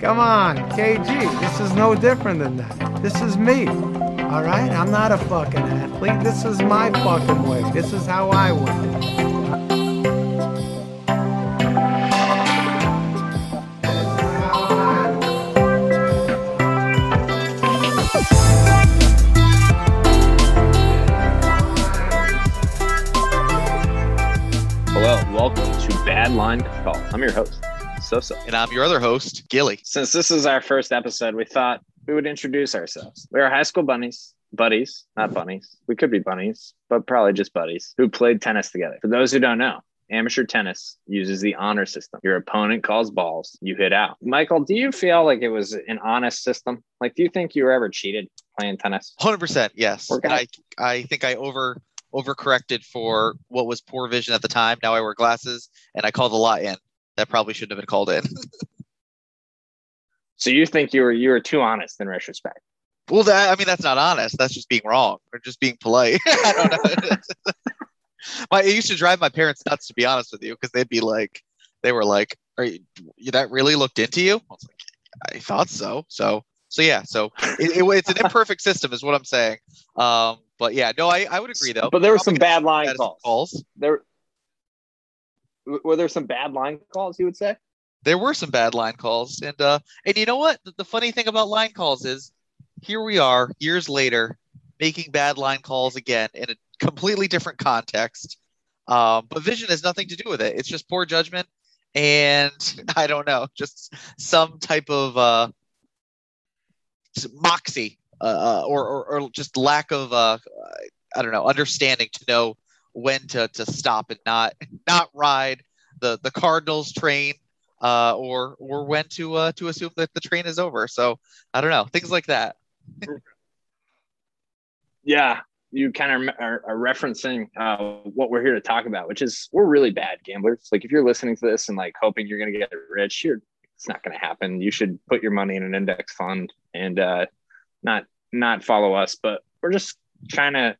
Come on, KG. This is no different than that. This is me. All right? I'm not a fucking athlete. This is my fucking way. This is how I win. Hello, welcome to Bad Line Call. I'm your host, Sosa. And I'm your other host, Gilly. Since this is our first episode, we thought we would introduce ourselves. We are high school bunnies, buddies, not bunnies. We could be bunnies, but probably just buddies who played tennis together. For those who don't know, amateur tennis uses the honor system. Your opponent calls balls, you hit out. Michael, do you feel like it was an honest system? Like, do you think you were ever cheated playing tennis? 100% yes. Work And out. I, I think I over overcorrected for what was poor vision at the time. Now I wear glasses and I called a lot in. That probably shouldn't have been called in. So you think you were you were too honest in retrospect? well, that, I mean, that's not honest. That's just being wrong or just being polite. I don't know. my, it used to drive my parents nuts, to be honest with you, because they'd be like, they were like, Are you, that really looked into you? I was like, I thought so. So, so yeah. So it, it, it's an imperfect system, is what I'm saying. Um, but yeah, no, I, I would agree though. But there were some bad line That is some calls. calls. There were there some bad line calls. You would say? There were some bad line calls, and uh, and you know what? The, the funny thing about line calls is, here we are years later, making bad line calls again in a completely different context. Um, but vision has nothing to do with it. It's just poor judgment, and I don't know, just some type of uh, moxie, uh, uh, or, or or just lack of uh, I don't know, understanding to know when to to stop and not not ride the the Cardinals train uh, or or when to uh, to assume that the train is over. So I don't know things like that. Yeah, you kind of are, are referencing uh, what we're here to talk about, which is we're really bad gamblers. Like if you're listening to this and like hoping you're going to get rich, you're it's not going to happen. You should put your money in an index fund and uh, not not follow us. But we're just trying to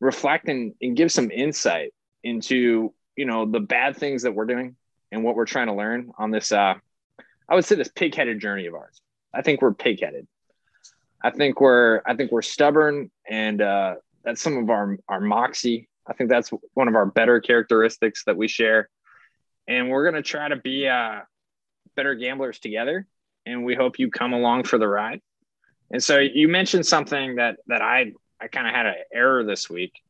reflect and, and give some insight into you know the bad things that we're doing and what we're trying to learn on this. Uh, I would say this pig-headed journey of ours. I think we're pig-headed. I think we're I think we're stubborn and uh, that's some of our our moxie. I think that's one of our better characteristics that we share, and we're gonna try to be uh, better gamblers together. And we hope you come along for the ride. And so you mentioned something that that I I kind of had an error this week.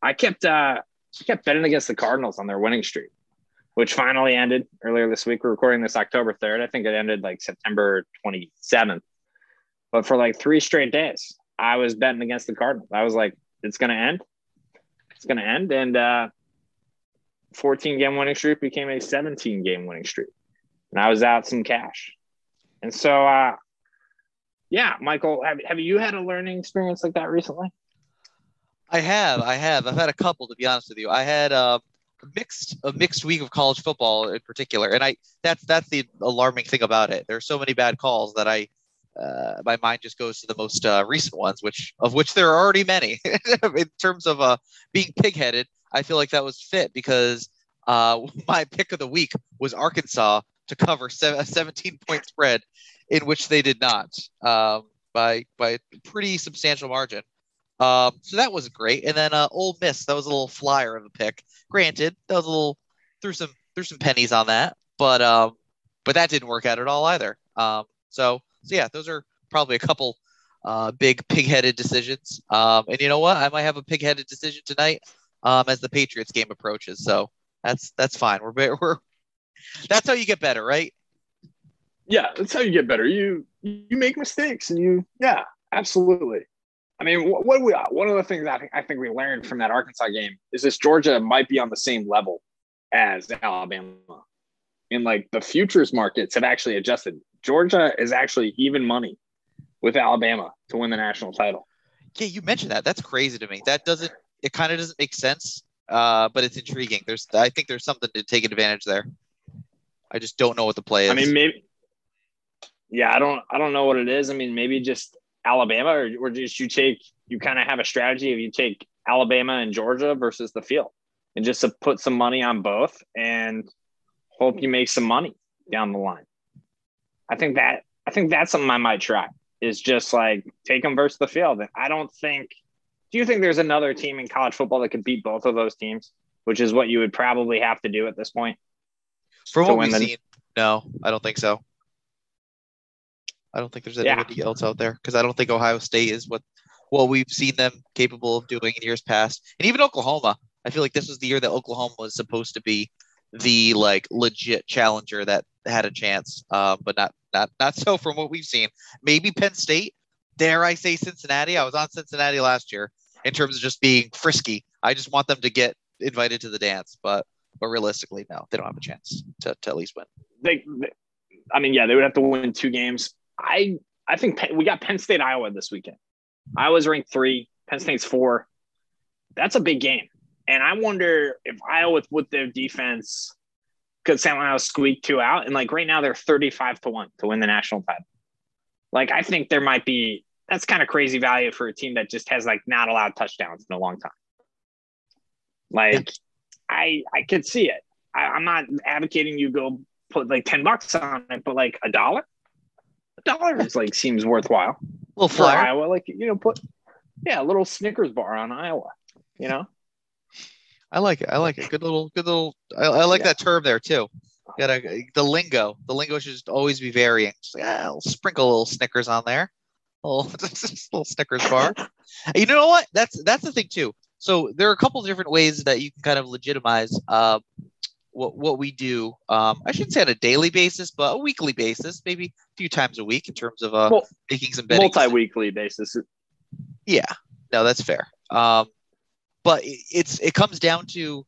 I kept uh, I kept betting against the Cardinals on their winning streak, which finally ended earlier this week. We're recording this October third. I think it ended like September twenty seventh. But for like three straight days, I was betting against the Cardinals. I was like, it's going to end. It's going to end. And uh, 14 game winning streak became a 17 game winning streak. And I was out some cash. And so, uh, yeah, Michael, have, have you had a learning experience like that recently? I have, I have, I've had a couple to be honest with you. I had uh, a mixed a mixed week of college football in particular, and I that's that's the alarming thing about it. There are so many bad calls that I. Uh, my mind just goes to the most uh, recent ones, which of which there are already many. in terms of uh, being pigheaded, I feel like that was fit because uh, my pick of the week was Arkansas to cover se- a 17 point spread, in which they did not um, by by a pretty substantial margin. Um, so that was great. And then uh, Miss, that was a little flyer of a pick. Granted, that was a little threw some threw some pennies on that, but um, but that didn't work out at all either. Um, so so yeah, those are probably a couple uh, big pig-headed decisions. Um, and you know what? I might have a pig-headed decision tonight um, as the Patriots game approaches. So that's that's fine. We're we're that's how you get better, right? Yeah, that's how you get better. You you make mistakes, and you yeah, absolutely. I mean, what, what we one of the things I think I think we learned from that Arkansas game is this Georgia might be on the same level as Alabama, in like the futures markets have actually adjusted. Georgia is actually even money with Alabama to win the national title. Yeah, you mentioned that. That's crazy to me. That doesn't. It kind of doesn't make sense. Uh, but it's intriguing. There's, I think there's something to take advantage there. I just don't know what the play is. I mean, maybe. Yeah, I don't. I don't know what it is. I mean, maybe just Alabama, or, or just you take. You kind of have a strategy if you take Alabama and Georgia versus the field, and just to put some money on both, and hope you make some money down the line. I think that I think that's something I might try. Is just like take them versus the field. And I don't think. Do you think there's another team in college football that could beat both of those teams? Which is what you would probably have to do at this point. From To what we've the- seen, no, I don't think so. I don't think there's Yeah. anybody else out there because I don't think Ohio State is what what we've seen them capable of doing in years past, and even Oklahoma. I feel like this was the year that Oklahoma was supposed to be the like legit challenger that had a chance, uh, but not not not so from what we've seen. Maybe Penn State. Dare I say Cincinnati? I was on Cincinnati last year in terms of just being frisky. I just want them to get invited to the dance, but but realistically, no, they don't have a chance to, to at least win. They, they- I mean, yeah, they would have to win two games. I I think Penn, we got Penn State Iowa this weekend. Iowa's ranked three, Penn State's four. That's a big game, and I wonder if Iowa with their defense could San somehow squeak two out. And like right now, they're thirty-five to one to win the national title. Like I think there might be that's kind of crazy value for a team that just has like not allowed touchdowns in a long time. Like I I could see it. I, I'm not advocating you go put like 10 bucks on it, but like a dollar, a dollar is like seems worthwhile little for. Iowa. Like, you know, put, yeah, a little Snickers bar on Iowa, you know? I like it. I like it. Good little, good little. I, I like Yeah. that term there too. Got to the lingo. The lingo should just always be varying. Just like, ah, I'll sprinkle a little Snickers on there. A little, just a little Snickers bar. you know what? That's that's the thing too. So there are a couple different ways that you can kind of legitimize uh, what what we do. Um, I shouldn't say on a daily basis, but a weekly basis, maybe a few times a week in terms of uh, Well, making some betting. Multi-weekly basis. Yeah, no, that's fair. Um, but it- it's it comes down to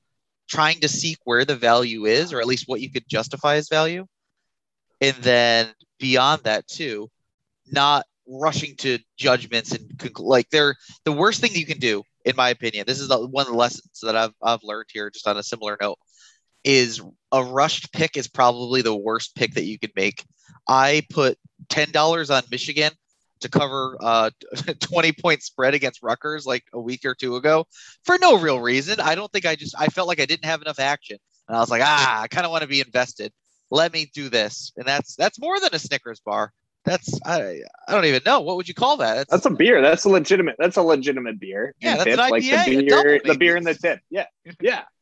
trying to seek where the value is, or at least what you could justify as value, and then beyond that too, not rushing to judgments and conclu- like they're the worst thing you can do, in my opinion. This is the, one of the lessons that I've I've learned here, just on a similar note, is a rushed pick is probably the worst pick that you could make. I put ten dollars on Michigan to cover uh 20 point spread against Rutgers like a week or two ago for no real reason. I don't think I just I felt like I didn't have enough action. And I was like, ah, I kind of want to be invested. Let me do this. And that's that's more than a Snickers bar. That's I I don't even know. What would you call that? That's a beer. That's a legitimate, that's a legitimate beer. Yeah, that's tip, like IPA, a the beer, the beer and the tip. Yeah. Yeah.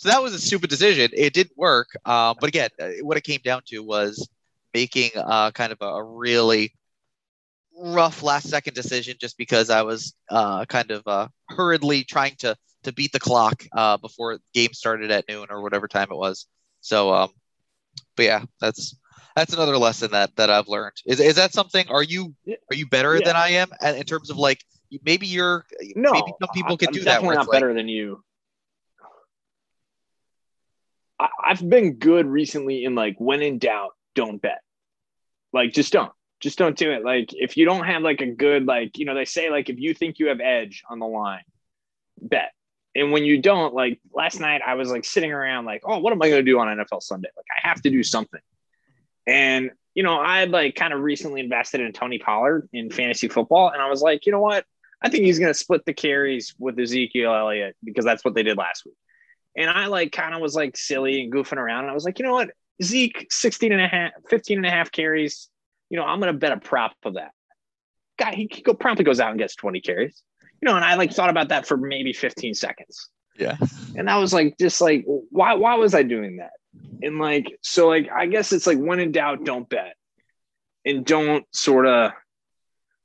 so that was a stupid decision. It didn't work. Um, but again, uh, what it came down to was making uh, kind of a, a really rough last second decision just because I was uh, kind of uh, hurriedly trying to to beat the clock uh, before the game started at noon or whatever time it was. So, um, but yeah, that's that's another lesson that that I've learned. Is is that something? Are you are you better Yeah. than I am in terms of like maybe you're No, maybe some people I- can I'm do that. definitely not like, better than you. I've been good recently in like when in doubt, don't bet. Like just don't. Just don't do it. Like if you don't have like a good like you know they say like if you think you have edge on the line, bet. And when you don't, like last night, I was like sitting around like, oh, what am I going to do on NFL Sunday? Like I have to do something. And you know, I had like kind of recently invested in Tony Pollard in fantasy football, and I was like, you know what? I think he's going to split the carries with Ezekiel Elliott because that's what they did last week. And I like kind of was like silly and goofing around. And I was like, you know what? Zeke, 16 and a half, 15 and a half carries. You know, I'm going to bet a prop of that. Guy, he, go, promptly goes out and gets 20 carries. You know, and I like thought about that for maybe 15 seconds. yeah. And I was like, just like, why, why was I doing that? And like, so like, I guess it's like when in doubt, don't bet and don't sort of,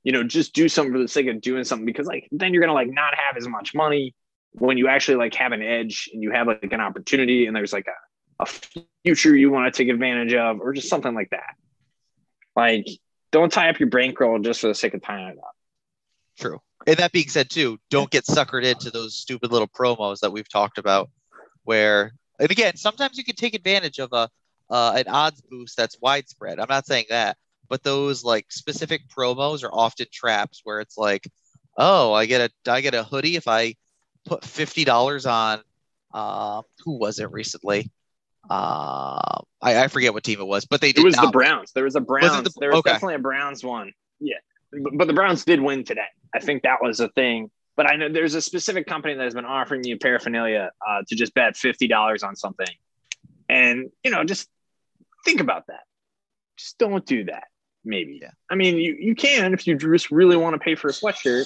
you know, just do something for the sake of doing something because like, then you're going to like not have as much money when you actually like have an edge and you have like an opportunity and there's like a, a future you want to take advantage of or just something like that. Like, don't tie up your bankroll just for the sake of tying it up. True. And that being said, too, don't get suckered into those stupid little promos that we've talked about. Where, and again, sometimes you can take advantage of a uh, an odds boost that's widespread. I'm not saying that, but those like specific promos are often traps where it's like, oh, I get a I get a hoodie if I put fifty dollars on. Uh, who was it recently? Uh, I, I forget what team it was, but they did It was the win. Browns. There was a Browns. the- there was okay. definitely a Browns one. Yeah, but, but the Browns did win today. I think that was a thing. But I know there's a specific company that has been offering you paraphernalia uh, to just bet fifty dollars on something, and you know, just think about that. just don't do that. Maybe. Yeah. I mean, you, you can if you just really want to pay for a sweatshirt,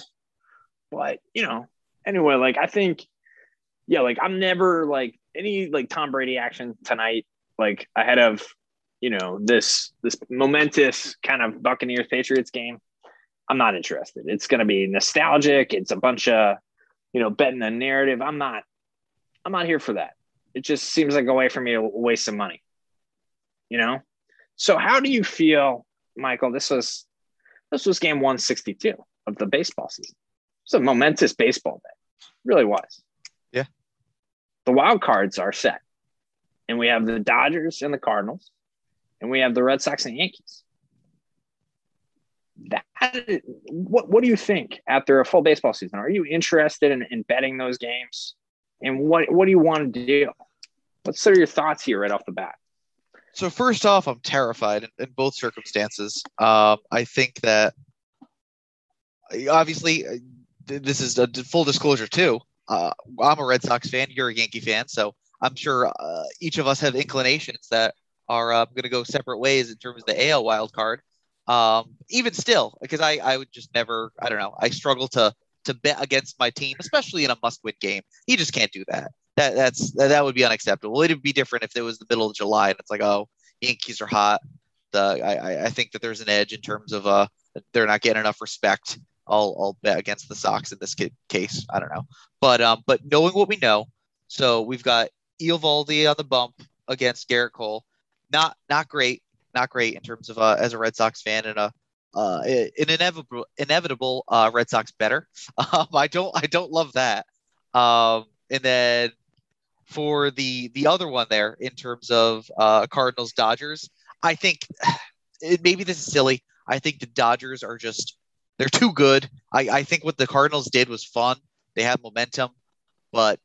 but you know, anyway, like I think, yeah, like I'm never like any like Tom Brady action tonight, like ahead of you know this this momentous kind of Buccaneers Patriots game. I'm not interested. It's going to be nostalgic. It's a bunch of you know betting the narrative. I'm not. I'm not here for that. It just seems like a way for me to waste some money. You know. So how do you feel, Michael? This was this was game 162 of the baseball season. It's a momentous baseball day. Really was. Yeah. The wild cards are set. And we have the Dodgers and the Cardinals. And we have the Red Sox and Yankees. That what what do you think after a full baseball season? Are you interested in, in betting those games? And what what do you want to do? What's sort of your thoughts here right off the bat? So first off, I'm terrified in, in both circumstances. Um, I think that obviously this is a full disclosure too. Uh, I'm a Red Sox fan. You're a Yankee fan, so I'm sure uh, each of us have inclinations that are uh, going to go separate ways in terms of the AL wild card. Um, even still, because I, I would just never, I don't know, I struggle to to bet against my team, especially in a must-win game. You just can't do that. That that's that would be unacceptable. It'd be different if it was the middle of July and it's like, oh, Yankees are hot. The I, I think that there's an edge in terms of uh they're not getting enough respect. I'll I'll bet against the Sox in this case. I don't know, but um, but knowing what we know, so we've got Eovaldi on the bump against Gerrit Cole. Not not great, not great in terms of uh, as a Red Sox fan and a uh, an inevitable inevitable uh, Red Sox better. Um, I don't I don't love that. Um, and then for the the other one there in terms of uh, Cardinals Dodgers, I think it, maybe this is silly. I think the Dodgers are just they're too good. I, I think what the Cardinals did was fun. They had momentum, but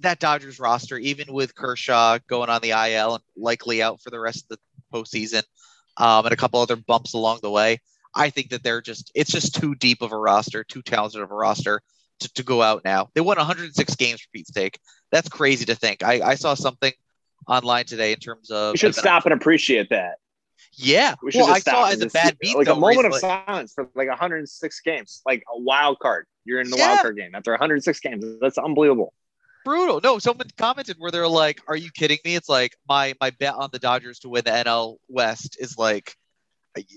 that Dodgers roster, even with Kershaw going on the IL and likely out for the rest of the postseason, um, and a couple other bumps along the way, I think that they're just it's just too deep of a roster, too talented of a roster to, to go out now. They won 106 games for Pete's sake. That's crazy to think. I, I saw something online today in terms of you should stop and appreciate that. Yeah. We well, I saw it as a bad beat. Like though, a moment recently. of silence for like 106 games, like a wild card. You're in the Yeah. wild card game after 106 games. That's unbelievable. brutal. No, someone commented where they're like, "Are you kidding me?" It's like my my bet on the Dodgers to win the NL West is like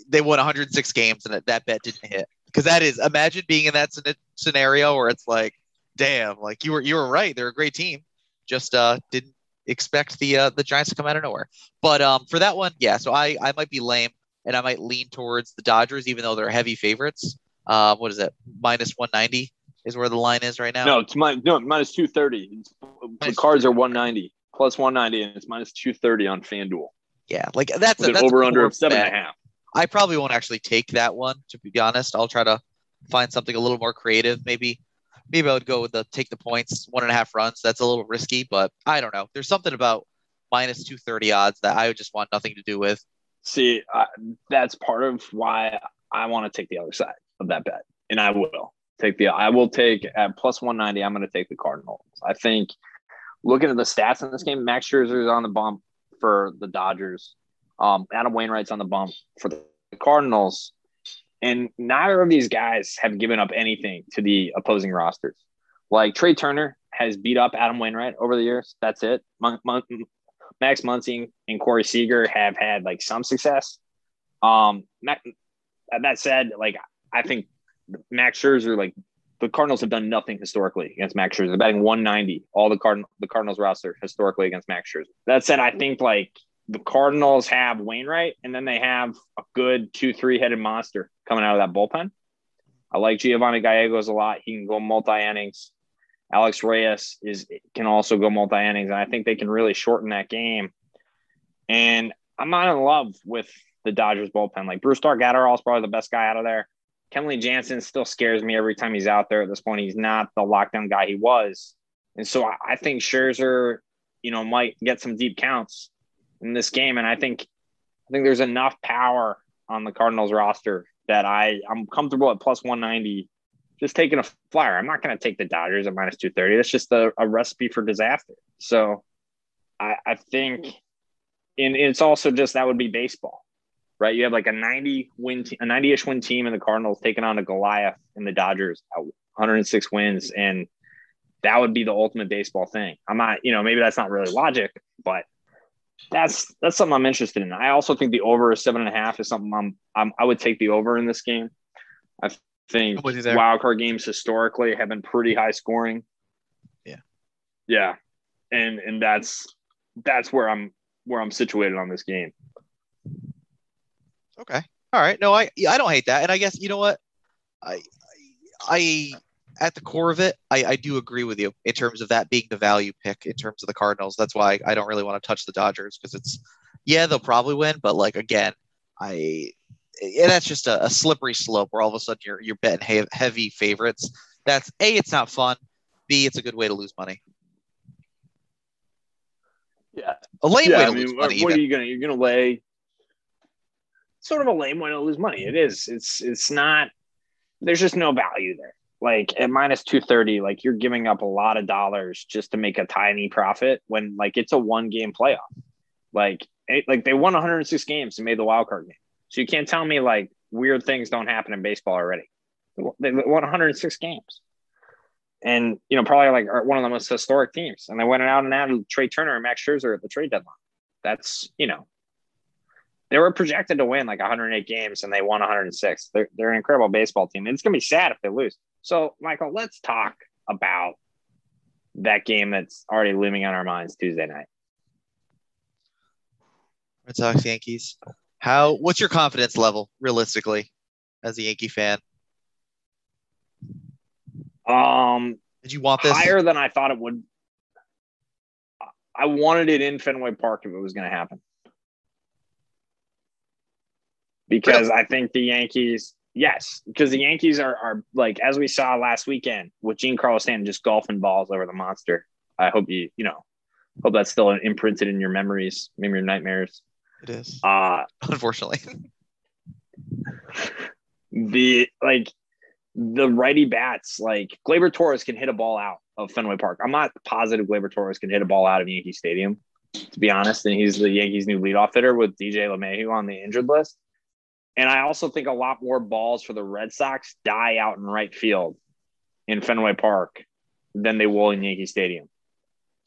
they won 106 games and that, that bet didn't hit. Because that is imagine being in that scenario where it's like, damn, like you were you were right. They're a great team, just uh didn't expect the uh, the Giants to come out of nowhere. But um for that one, yeah. So I I might be lame and I might lean towards the Dodgers, even though they're heavy favorites. Uh, what is it? Minus 190 is where the line is right now. No, it's my, no minus 230. The cards are 190 plus 190, and it's minus 230 on FanDuel. Yeah, like that's a, an that's over under of seven bet. and a half. I probably won't actually take that one to be honest. I'll try to find something a little more creative. Maybe maybe I would go with the take the points, one and a half runs. That's a little risky, but I don't know. There's something about minus two thirty odds that I would just want nothing to do with. See, I, that's part of why I want to take the other side of that bet, and I will take the. I will take at plus 190. I'm going to take the Cardinals. I think looking at the stats in this game, Max Scherzer is on the bump for the Dodgers. Um, Adam Wainwright's on the bump for the Cardinals, and neither of these guys have given up anything to the opposing rosters. Like Trea Turner has beat up Adam Wainwright over the years. That's it. Mon- Mon- Max Muncy and Corey Seager have had like some success. Um, Mac- that said, like I think Max Scherzer, like the Cardinals have done nothing historically against Max Scherzer. They're batting 190. All the Cardin- the Cardinals roster historically against Max Scherzer. That said, I think like the Cardinals have Wainwright, and then they have a good two three headed monster coming out of that bullpen. I like Giovanni Gallegos a lot. He can go multi innings. Alex Reyes is can also go multi innings, and I think they can really shorten that game. And I'm not in love with the Dodgers bullpen. Like Brusdar Graterol is probably the best guy out of there. Kenley Jansen still scares me every time he's out there. At this point, he's not the lockdown guy he was, and so I, I think Scherzer, you know, might get some deep counts in this game. And I think I think there's enough power on the Cardinals roster that I I'm comfortable at plus 190 just taking a flyer. I'm not going to take the Dodgers at minus 230. That's just a, a recipe for disaster. So I, I think, and it's also just that would be baseball. right? You have like a 90 win, a 90 ish win team in the Cardinals taking on a Goliath in the Dodgers, at 106 wins, and that would be the ultimate baseball thing. I'm not, you know, maybe that's not really logic, but that's that's something I'm interested in. I also think the over is seven and a half is something I'm, I'm I would take the over in this game. I think I'm with you there. wild card games historically have been pretty high scoring. Yeah. Yeah. And and that's that's where I'm where I'm situated on this game. Okay. All right. No, I I don't hate that, and I guess you know what, I I at the core of it, I, I do agree with you in terms of that being the value pick in terms of the Cardinals. That's why I don't really want to touch the Dodgers because it's yeah they'll probably win, but like again, I yeah, that's just a, a slippery slope where all of a sudden you're you're betting he- heavy favorites. That's a it's not fun. B it's a good way to lose money. Yeah. A lame yeah, way I to mean, lose what, money. what are you gonna you're gonna lay sort of a lame way to lose money. It is. It's it's not there's just no value there. Like at minus 230, like you're giving up a lot of dollars just to make a tiny profit when like it's a one game playoff. Like it, like they won 106 games and made the wild card game. So you can't tell me like weird things don't happen in baseball already. They won 106 games. And you know, probably like one of the most historic teams. And they went out and added Trea Turner and Max Scherzer at the trade deadline. That's you know, they were projected to win like 108 games and they won 106. They're, they're an incredible baseball team. And it's going to be sad if they lose. So, Michael, let's talk about that game that's already looming on our minds Tuesday night. Red Sox Yankees. How what's your confidence level realistically as a Yankee fan? Um, Did you want this? higher than I thought it would. I wanted it in Fenway Park if it was going to happen. Because I think the Yankees, yes, because the Yankees are, are like, as we saw last weekend with Giancarlo Stanton just golfing balls over the monster. I hope you, you know, hope that's still imprinted in your memories, maybe your nightmares. It is, Uh, unfortunately. the like the righty bats, like Gleyber Torres can hit a ball out of Fenway Park. I'm not positive Gleyber Torres can hit a ball out of Yankee Stadium, to be honest. And he's the Yankees' new leadoff hitter with DJ LeMahieu on the injured list. And I also think a lot more balls for the Red Sox die out in right field in Fenway Park than they will in Yankee Stadium.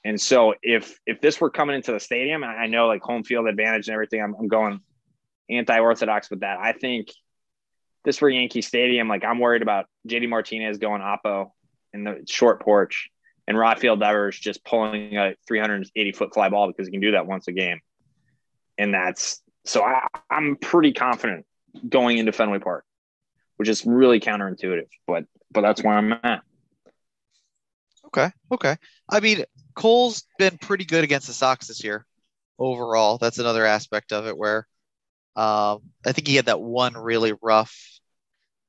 And so if if this were coming into the stadium, and I know like home field advantage and everything, I'm, I'm going anti-orthodox with that. I think this for Yankee Stadium, like I'm worried about JD Martinez going oppo in the short porch and Rafael Devers just pulling a 380 foot fly ball because he can do that once a game. And that's so I, I'm pretty confident going into Fenway Park, which is really counterintuitive, but but that's where I'm at. Okay. Okay. I mean, Cole's been pretty good against the Sox this year overall. That's another aspect of it where um, I think he had that one really rough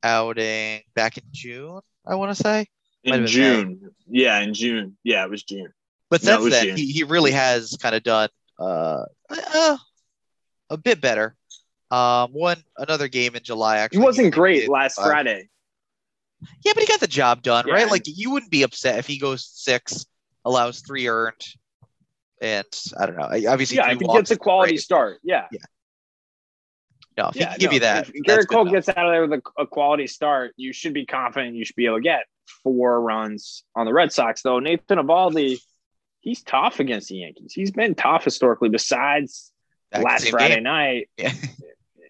outing back in June, I want to say. Might In June. Yeah, in June. Yeah, it was June. But No, since was then, June. he, he really has kind of done uh, uh, a bit better. Um, one another game in July Actually, He wasn't only great did last five. Friday. Yeah, but he got the job done, Yeah. right? Like you wouldn't be upset if he goes six, allows three earned, and I don't know. Obviously, Yeah, if he gets a quality great. start. Yeah. yeah. No, if he yeah, can give no, you that, If Gerrit Cole gets out of there with a, a quality start, you should be confident you should be able to get four runs on the Red Sox. Though Nathan Eovaldi, he's tough against the Yankees. He's been tough historically. Besides last Friday game. night, Yeah.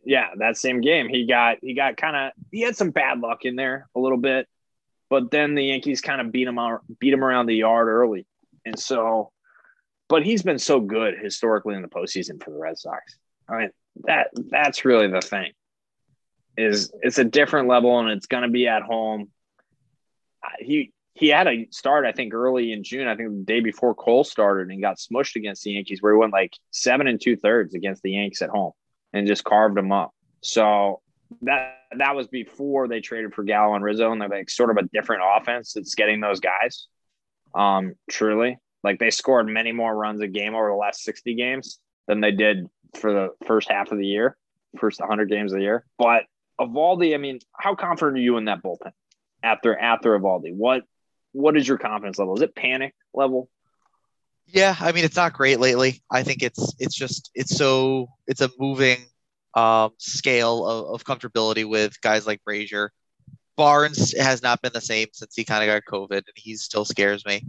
yeah, that same game, he got he got kind of he had some bad luck in there a little bit, but then the Yankees kind of beat him out, beat him around the yard early, and so, but he's been so good historically in the postseason for the Red Sox. I mean that that's really the thing is it's a different level and it's going to be at home. He he had a start I think early in June. I think the day before Cole started and got smushed against the Yankees, where he went like seven and two thirds against the Yanks at home and just carved them up. So that that was before they traded for Gallo and Rizzo, and they're like sort of a different offense that's getting those guys. Um, truly, like they scored many more runs a game over the last sixty games than they did for the first half of the year, first 100 games of the year. But Eovaldi, I mean, how confident are you in that bullpen after after Eovaldi? What what is your confidence level? Is it panic level? Yeah, I mean it's not great lately. I think it's it's just it's so it's a moving um, scale of, of comfortability with guys like Brasier. Barnes has not been the same since he kind of got COVID, and he still scares me.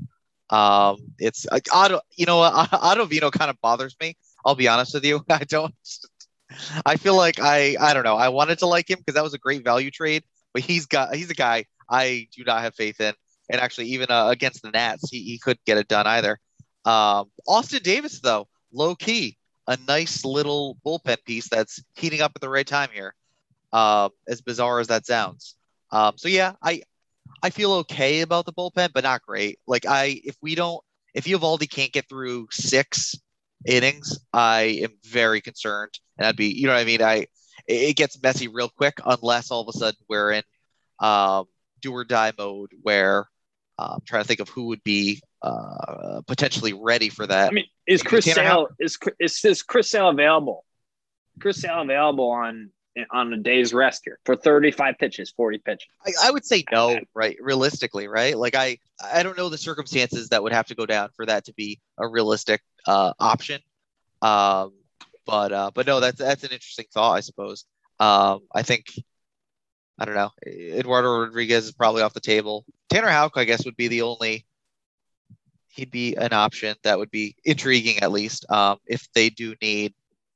Um, it's like Otto, you know, Ottavino kind of bothers me. I'll be honest with you. I don't. I feel like I, I don't know. I wanted to like him because that was a great value trade, but he's got, he's a guy I do not have faith in. And actually, even uh, against the Nats, he, he couldn't get it done either. Um, Austin Davis, though, low key, a nice little bullpen piece that's heating up at the right time here. Um, as bizarre as that sounds. Um, so yeah, I I feel okay about the bullpen, but not great. Like I, if we don't, if Eovaldi can't get through six innings, I am very concerned, and I'd be, you know what I mean. I it gets messy real quick unless all of a sudden we're in um, do or die mode where uh, I'm trying to think of who would be uh, potentially ready for that. I mean, is Chris Sale is, is is Chris Sale available? Chris Sale available on on a day's rest here for 35 pitches, 40 pitches? I, I, would say no, right? Realistically, right? Like I, I don't know the circumstances that would have to go down for that to be a realistic uh, option. Um, but uh, but no, that's that's an interesting thought, I suppose. Um, I think I don't know. Eduardo Rodriguez is probably off the table. Tanner Houck, I guess, would be the only. He'd be an option that would be intriguing, at least, um, if they do need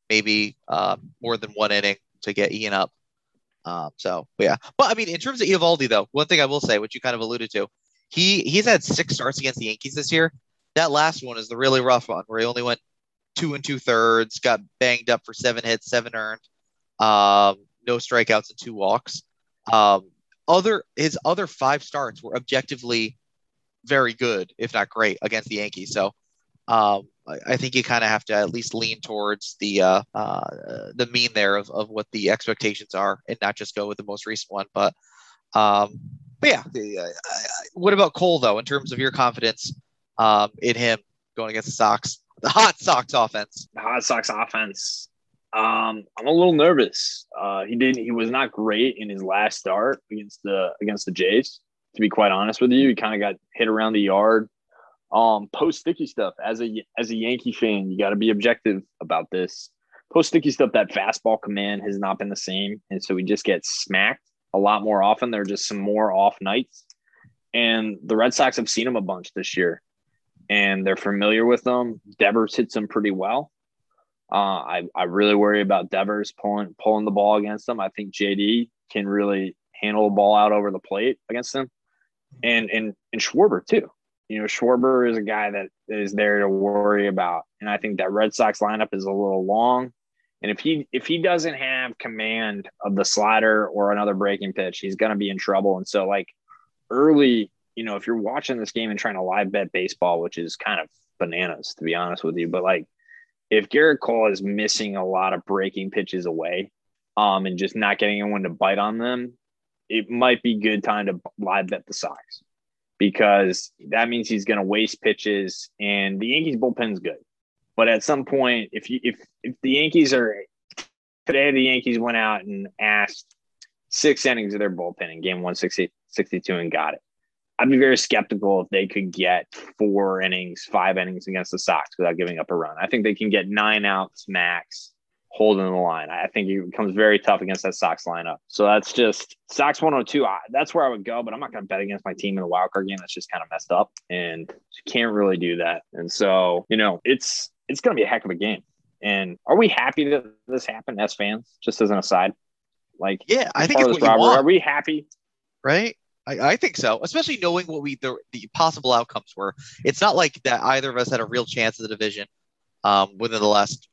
maybe uh, more than one inning to get Ian up. Um, so yeah, but I mean, in terms of Eovaldi, though, one thing I will say, which you kind of alluded to, he he's had six starts against the Yankees this year. That last one is the really rough one where he only went two and two thirds, got banged up for seven hits, seven earned, um, no strikeouts and two walks. Um, other his other five starts were objectively very good, if not great, against the Yankees. So um, I, think you kind of have to at least lean towards the uh, uh, the mean there of, of what the expectations are, and not just go with the most recent one. But um, but yeah, the, uh, what about Cole though? In terms of your confidence um, in him going against the Sox, the hot Sox offense, the hot Sox offense. Um, I'm a little nervous. Uh, he didn't. He was not great in his last start against the against the Jays. To be quite honest with you, he kind of got hit around the yard um, post sticky stuff as a as a Yankee fan, you got to be objective about this. Post sticky stuff, that fastball command has not been the same, and so we just get smacked a lot more often. There are just some more off nights, and the Red Sox have seen him a bunch this year, and they're familiar with them. Devers hits them pretty well. Uh, I I really worry about Devers pulling pulling the ball against them. I think JD can really handle the ball out over the plate against them, and and and Schwarber too you know, Schwarber is a guy that is there to worry about. And I think that Red Sox lineup is a little long. And if he if he doesn't have command of the slider or another breaking pitch, he's gonna be in trouble. And so like early, you know, if you're watching this game and trying to live bet baseball, which is kind of bananas to be honest with you, but like if Gerrit Cole is missing a lot of breaking pitches away, um, and just not getting anyone to bite on them, it might be good time to live bet the Sox because that means he's going to waste pitches. And the Yankees bullpen's good, but at some point, if you if if the Yankees are today, the Yankees went out and asked six innings of their bullpen in game 162 and got it. I'd be very skeptical if they could get four innings, five innings against the Sox without giving up a run. I think they can get nine outs max holding the line. I think it becomes very tough against that Sox lineup. So that's just Sox 102. I, that's where I would go, but I'm not going to bet against my team in the wild card game. That's just kind of messed up, and you can't really do that. And so you know, it's it's going to be a heck of a game. And are we happy that this happened as fans? Just as an aside, like yeah, I think it's what robbery, Are we happy? Right. I, I, think so, especially knowing what we the, the possible outcomes were. It's not like that either of us had a real chance of the division um, within the last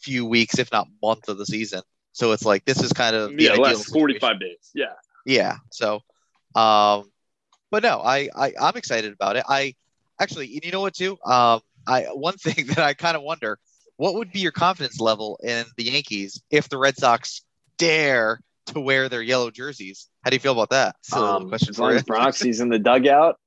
few weeks, if not month of the season. So it's like this is kind of yeah, last forty five days. Yeah, yeah. So, um, but no, I, I I'm excited about it. I actually, you know what too? Um, I one thing that I kind of wonder, what would be your confidence level in the Yankees if the Red Sox dare to wear their yellow jerseys? How do you feel about that? Um, question for you. as long as in the dugout,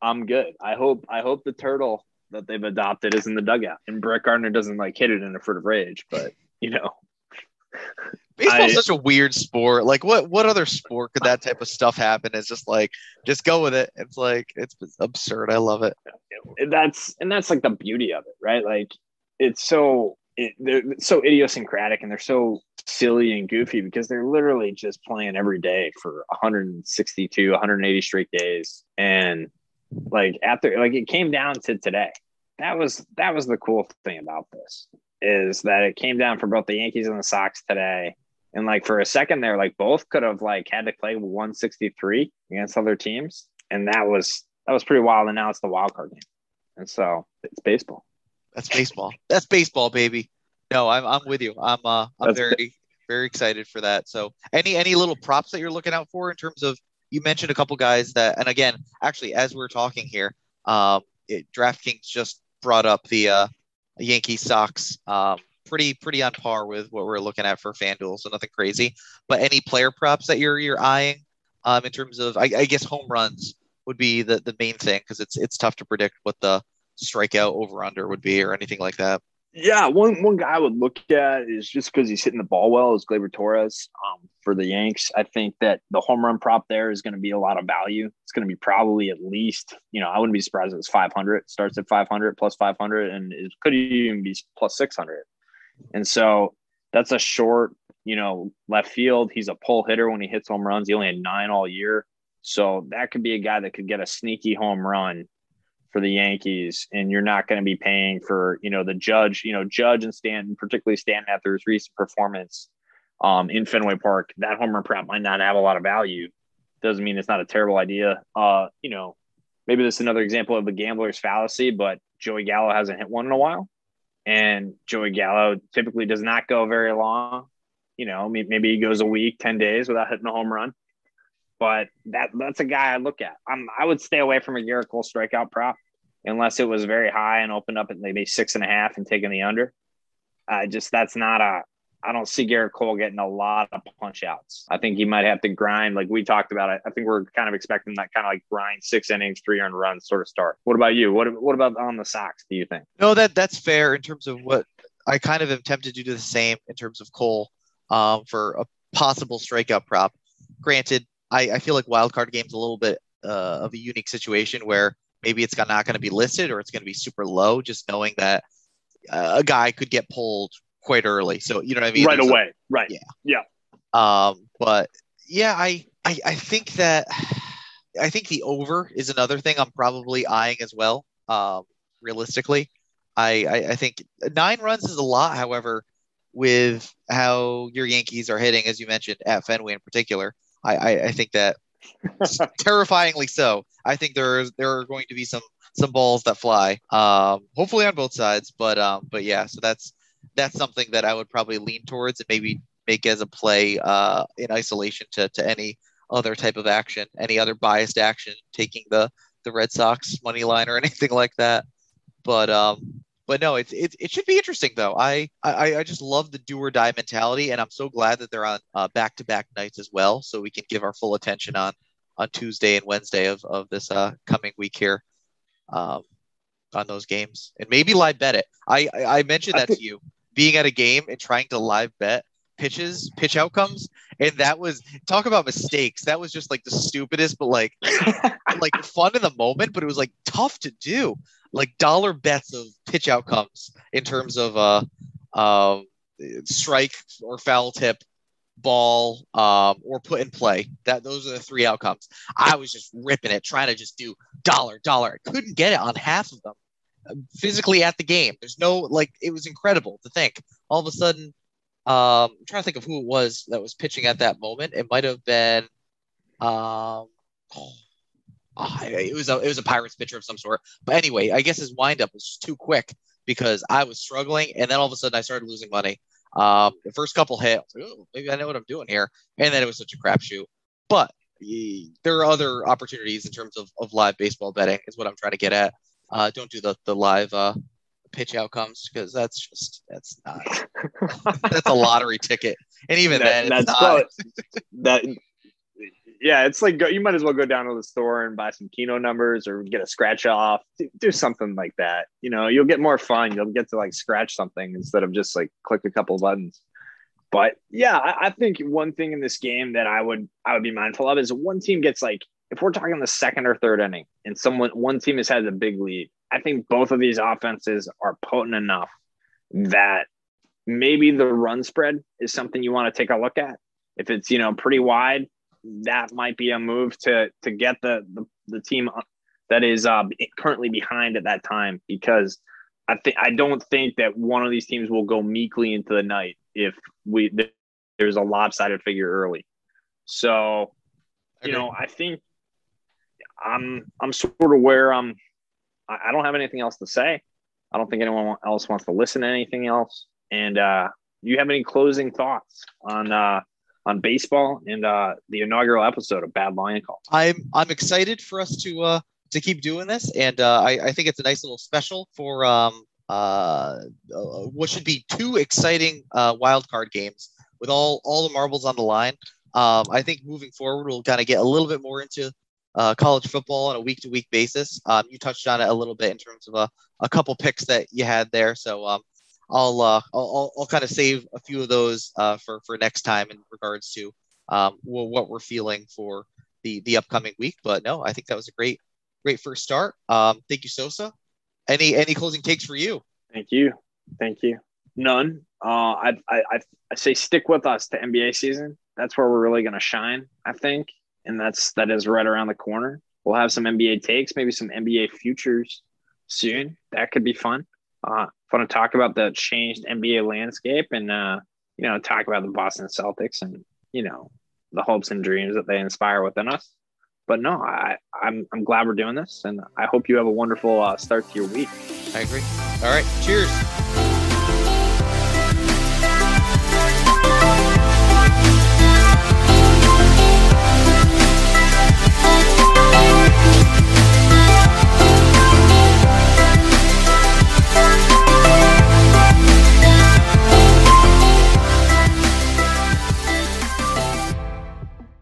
I'm good. I hope I hope the turtle that they've adopted is in the dugout. And Brett Gardner doesn't like hit it in a fit of rage, but you know. Baseball's I, such a weird sport. Like what what other sport could that type of stuff happen? It's just like just go with it. It's like it's absurd. I love it. That's and that's like the beauty of it, right? Like it's so it, they're so idiosyncratic and they're so silly and goofy because they're literally just playing every day for 162, 180 straight days. And like after like it came down to today. That was that was the cool thing about this is that it came down for both the Yankees and the Sox today. And like for a second there, like both could have like had to play 163 against other teams. And that was that was pretty wild. And now it's the wild card game. And so it's baseball. That's baseball. That's baseball, baby. No, I'm I'm with you. I'm uh I'm That's very very excited for that. So any any little props that you're looking out for in terms of you mentioned a couple guys that and again, actually as we're talking here, um it, DraftKings just brought up the uh Yankee Sox um pretty pretty on par with what we're looking at for FanDuel, so nothing crazy. But any player props that you're you're eyeing um in terms of I, I guess home runs would be the the main thing because it's it's tough to predict what the strikeout over under would be or anything like that. Yeah, one one guy I would look at is just because he's hitting the ball well is Gleyber Torres um, for the Yanks. I think that the home run prop there is going to be a lot of value. It's going to be probably at least you know I wouldn't be surprised if it's 500. Starts at 500 plus 500 and it could even be plus 600. And so that's a short you know left field. He's a pull hitter when he hits home runs. He only had nine all year. So that could be a guy that could get a sneaky home run for the Yankees, and you're not going to be paying for you know the Judge, you know Judge and Stanton, particularly Stanton after his recent performance um, in Fenway Park. That home run prop might not have a lot of value. Doesn't mean it's not a terrible idea. Uh, you know, maybe this is another example of the gambler's fallacy, but Joey Gallo hasn't hit one in a while, and Joey Gallo typically does not go very long. You know, maybe he goes a week, ten days without hitting a home run but that that's a guy I look at. I'm I would stay away from a Gerrit Cole strikeout prop unless it was very high and opened up at maybe six and a half and taking the under. I just that's not a I don't see Gerrit Cole getting a lot of punch outs. I think he might have to grind, like we talked about. I think we're kind of expecting that kind of like grind six innings, three earned runs sort of start. What about you? What what about on the Sox? Do you think? No, that that's fair in terms of what I kind of am tempted to do the same in terms of Cole um, for a possible strikeout prop. Granted, I, I feel like wild card games a little bit uh, of a unique situation where maybe it's not going to be listed or it's going to be super low, just knowing that uh, a guy could get pulled quite early. So you know what I mean? Right There's away. A, right. Yeah. Yeah. Um, but yeah, I, I I think that I think the over is another thing I'm probably eyeing as well. Um, realistically, I, I I think nine runs is a lot. However, with how your Yankees are hitting, as you mentioned at Fenway in particular, I, I, I think that terrifyingly so. I think there is there are going to be some some balls that fly. Um, hopefully on both sides, but um, but yeah. So that's that's something that I would probably lean towards and maybe make as a play uh, in isolation to to any other type of action, any other biased action, taking the the Red Sox money line or anything like that. But um, but no, it's it, it should be interesting though. I, I I just love the do or die mentality, and I'm so glad that they're on back to back nights as well, so we can give our full attention on on Tuesday and Wednesday of of this uh, coming week here, um, on those games, and maybe live bet it. I I, I mentioned that to you, being at a game and trying to live bet pitches, pitch outcomes, and that was talk about mistakes. That was just like the stupidest, but like like fun in the moment, but it was like tough to do like dollar bets of pitch outcomes in terms of uh, uh, strike or foul tip, ball, um, or put in play. That those are the three outcomes. I was just ripping it, trying to just do dollar, dollar. I couldn't get it on half of them uh, physically at the game. There's no like it was incredible to think. All of a sudden, um, I'm trying to think of who it was that was pitching at that moment. It might have been um, oh, oh, it was a it was a Pirates pitcher of some sort. But anyway, I guess his windup was too quick because I was struggling, and then all of a sudden I started losing money. Um, the first couple hit, like, oh, maybe I know what I'm doing here, and then it was such a crapshoot. But there are other opportunities in terms of, of live baseball betting is what I'm trying to get at. Uh, don't do the the live uh, pitch outcomes because that's just that's not that's a lottery ticket, and even that, then, that's not. that yeah, it's like go, you might as well go down to the store and buy some Keno numbers or get a scratch off. Do, do, something like that. You know, you'll get more fun. You'll get to like scratch something instead of just like click a couple buttons. But yeah, I, I think one thing in this game that I would I would be mindful of is one team gets like if we're talking the second or third inning and someone one team has had a big lead, I think both of these offenses are potent enough that maybe the run spread is something you want to take a look at. If it's you know pretty wide, that might be a move to to get the the, the team that is uh, currently behind at that time because I think I don't think that one of these teams will go meekly into the night if we there's a lopsided figure early. So, you know, I think I'm I'm sort of where I'm. I don't have anything else to say. I don't think anyone else wants to listen to anything else. And uh, you have any closing thoughts on uh, on baseball and uh, the inaugural episode of Bad Line Call? I'm I'm excited for us to uh, to keep doing this, and uh, I, I think it's a nice little special for um, uh, uh what should be two exciting uh, wild card games with all all the marbles on the line. Um, I think moving forward, we'll kind of get a little bit more into uh, college football on a week to week basis. Um, you touched on it a little bit in terms of a, a couple picks that you had there. So um, I'll, uh, I'll, I'll, kind of save a few of those uh, for, for next time in regards to um, what we're feeling for the, the upcoming week. But no, I think that was a great, great first start. Um, thank you, Sosa. Any, any closing takes for you? Thank you. Thank you. None. Uh, I, I, I say stick with us to NBA season. That's where we're really going to shine, I think. And that's, that is right around the corner. We'll have some NBA takes, maybe some NBA futures soon. That could be fun. Uh, fun to talk about the changed NBA landscape and, uh, you know, talk about the Boston Celtics and, you know, the hopes and dreams that they inspire within us. But no, I, I'm, I'm glad we're doing this and I hope you have a wonderful uh, start to your week. I agree. All right. Cheers.